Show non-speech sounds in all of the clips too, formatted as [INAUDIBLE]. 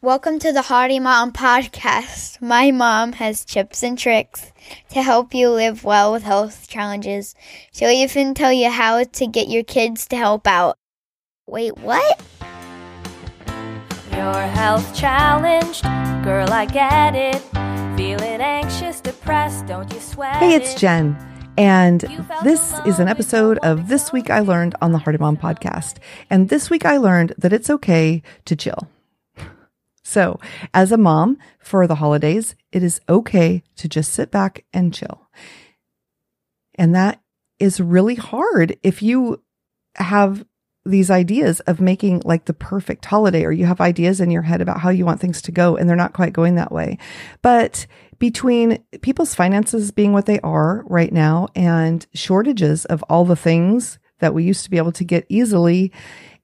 Welcome to the Hardy Mom Podcast. My mom has tips and tricks to help you live well with health challenges. She'll even tell you how to get your kids to help out. Wait, what? You're health challenged, girl, I get it. Feeling anxious, depressed, don't you sweat Hey, it's. Jen. And this is an episode of This Week I Learned on the Hardy Mom podcast. And this week I learned that it's okay to chill. So, as a mom for the holidays, it is okay to just sit back and chill. And that is really hard if you have these ideas of making like the perfect holiday or you have ideas in your head about how you want things to go and they're not quite going that way. But between people's finances being what they are right now and shortages of all the things that we used to be able to get easily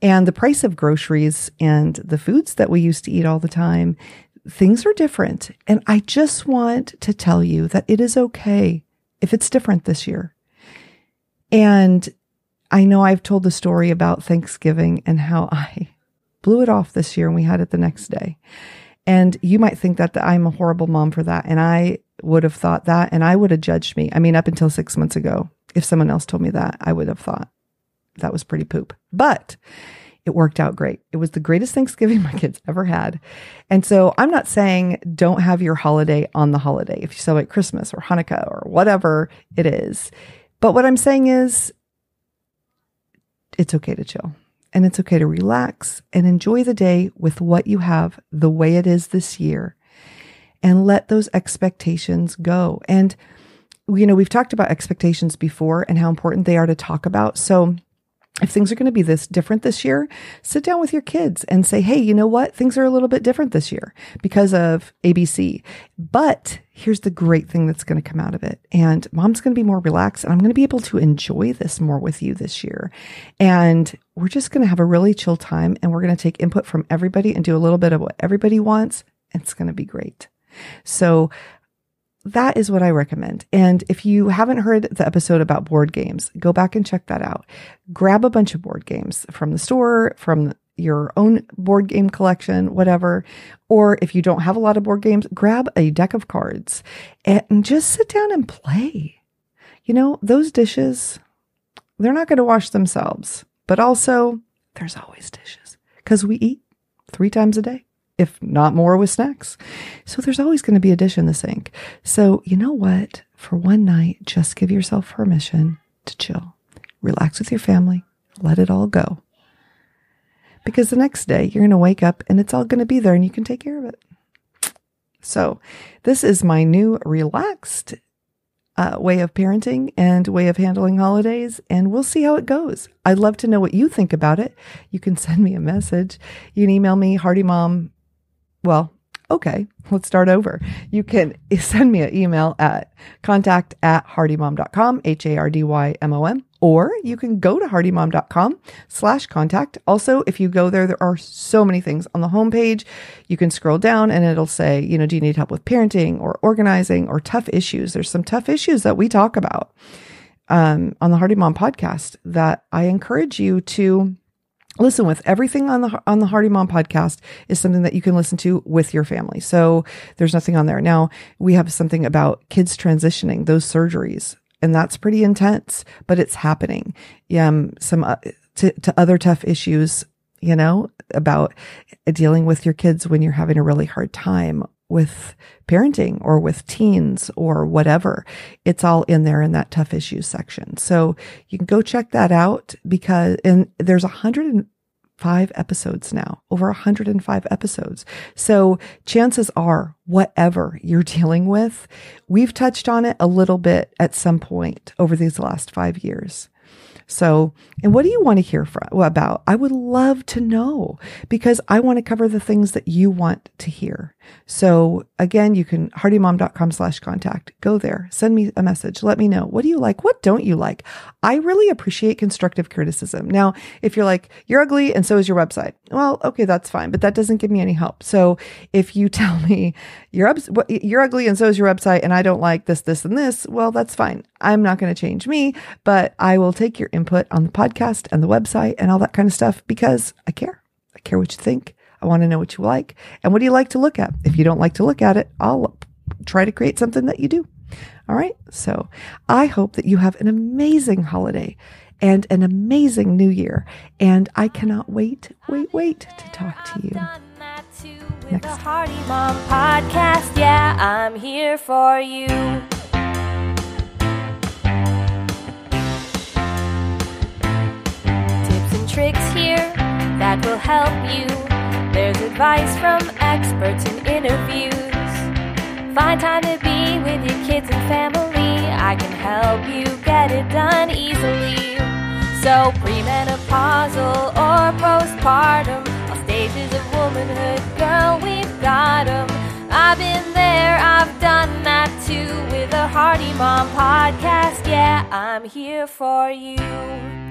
and the price of groceries and the foods that we used to eat all the time, things are different. And I just want to tell you that it is okay if it's different this year. And I know I've told the story about Thanksgiving and how [LAUGHS] I blew it off this year and we had it the next day. And you might think that, I'm a horrible mom for that. And I would have thought that and I would have judged me. I mean, up until six months ago, if someone else told me that, I would have thought that was pretty poop. But it worked out great. It was the greatest Thanksgiving [LAUGHS] my kids ever had. And so I'm not saying don't have your holiday on the holiday if you celebrate Christmas or Hanukkah or whatever it is. But what I'm saying is it's okay to chill and it's okay to relax and enjoy the day with what you have the way it is this year and let those expectations go. And, you know, we've talked about expectations before and how important they are to talk about. So, if things are going to be this different this year, sit down with your kids and say, Hey, you know what? Things are a little bit different this year because of ABC. But here's the great thing that's going to come out of it. And mom's going to be more relaxed and I'm going to be able to enjoy this more with you this year. And we're just going to have a really chill time and we're going to take input from everybody and do a little bit of what everybody wants. It's going to be great. So that is what I recommend. And if you haven't heard the episode about board games, go back and check that out. Grab a bunch of board games from the store, from your own board game collection, whatever. Or if you don't have a lot of board games, grab a deck of cards and just sit down and play. You know, those dishes, they're not going to wash themselves, but also there's always dishes because we eat three times a day if not more with snacks. So there's always going to be a dish in the sink. So you know what? For one night, just give yourself permission to chill, relax with your family, let it all go. Because the next day you're going to wake up and it's all going to be there and you can take care of it. So this is my new relaxed uh, way of parenting and way of handling holidays, and we'll see how it goes. I'd love to know what you think about it. You can send me a message. You can email me, hardymom well, okay, let's start over. You can [LAUGHS] send me an email at contact at hardymom.com, H A R D Y M O M, or you can go to hardymom.com slash contact. Also, if you go there, there are so many things on the homepage. You can scroll down and it'll say, you know, do you need help with parenting or organizing or tough issues? There's some tough issues that we talk about um, on the Hardy Mom podcast that I encourage you to listen with everything on the on the Hardy Mom podcast is something that you can listen to with your family. So there's nothing on there. Now we have something about kids transitioning, those surgeries, and that's pretty intense, but it's happening. Um, some uh, to, to other tough issues, you know, about dealing with your kids when you're having a really hard time with parenting or with teens or whatever. It's all in there in that tough issues section. So you can go check that out because, and there's a hundred and five episodes now, over 105 episodes. So chances are whatever you're [LAUGHS] dealing with, we've touched on it a little bit at some point over these last five years. So, and what do you want to hear from, about? I would love to know because I want to cover the things that you want to hear. So again, you can hardymom.com slash contact. Go there, send me a message. Let me know. What do you like? What don't you like? I really appreciate constructive criticism. Now, if you're like, you're ugly and so is your website. Well, okay, that's fine, but that doesn't give me any help. So if you [LAUGHS] tell me you're, ups- you're ugly and so is your website and I don't like this, this, and this, well, that's fine. I'm not going to change me, but I will take your input on the podcast and the website and all that kind of stuff because I care. I care what you think. I want to know what you like. And what do you like to look at? If you don't like to look at it, I'll try to create something that you do. All right. So I hope that you have an amazing holiday and an amazing new year. And I cannot wait, wait, wait to talk to you. Next. The Hardy Mom podcast, yeah, I'm here for you. Tips and tricks here that will help you. There's advice from experts and interviews. Find time to be with your kids and family. I can help you get it done easily. So, premenopausal or postpartum, all stages of womanhood, girl, we've got them. I've been there, I've done that too with a Hardy Mom podcast. Yeah, I'm here for you.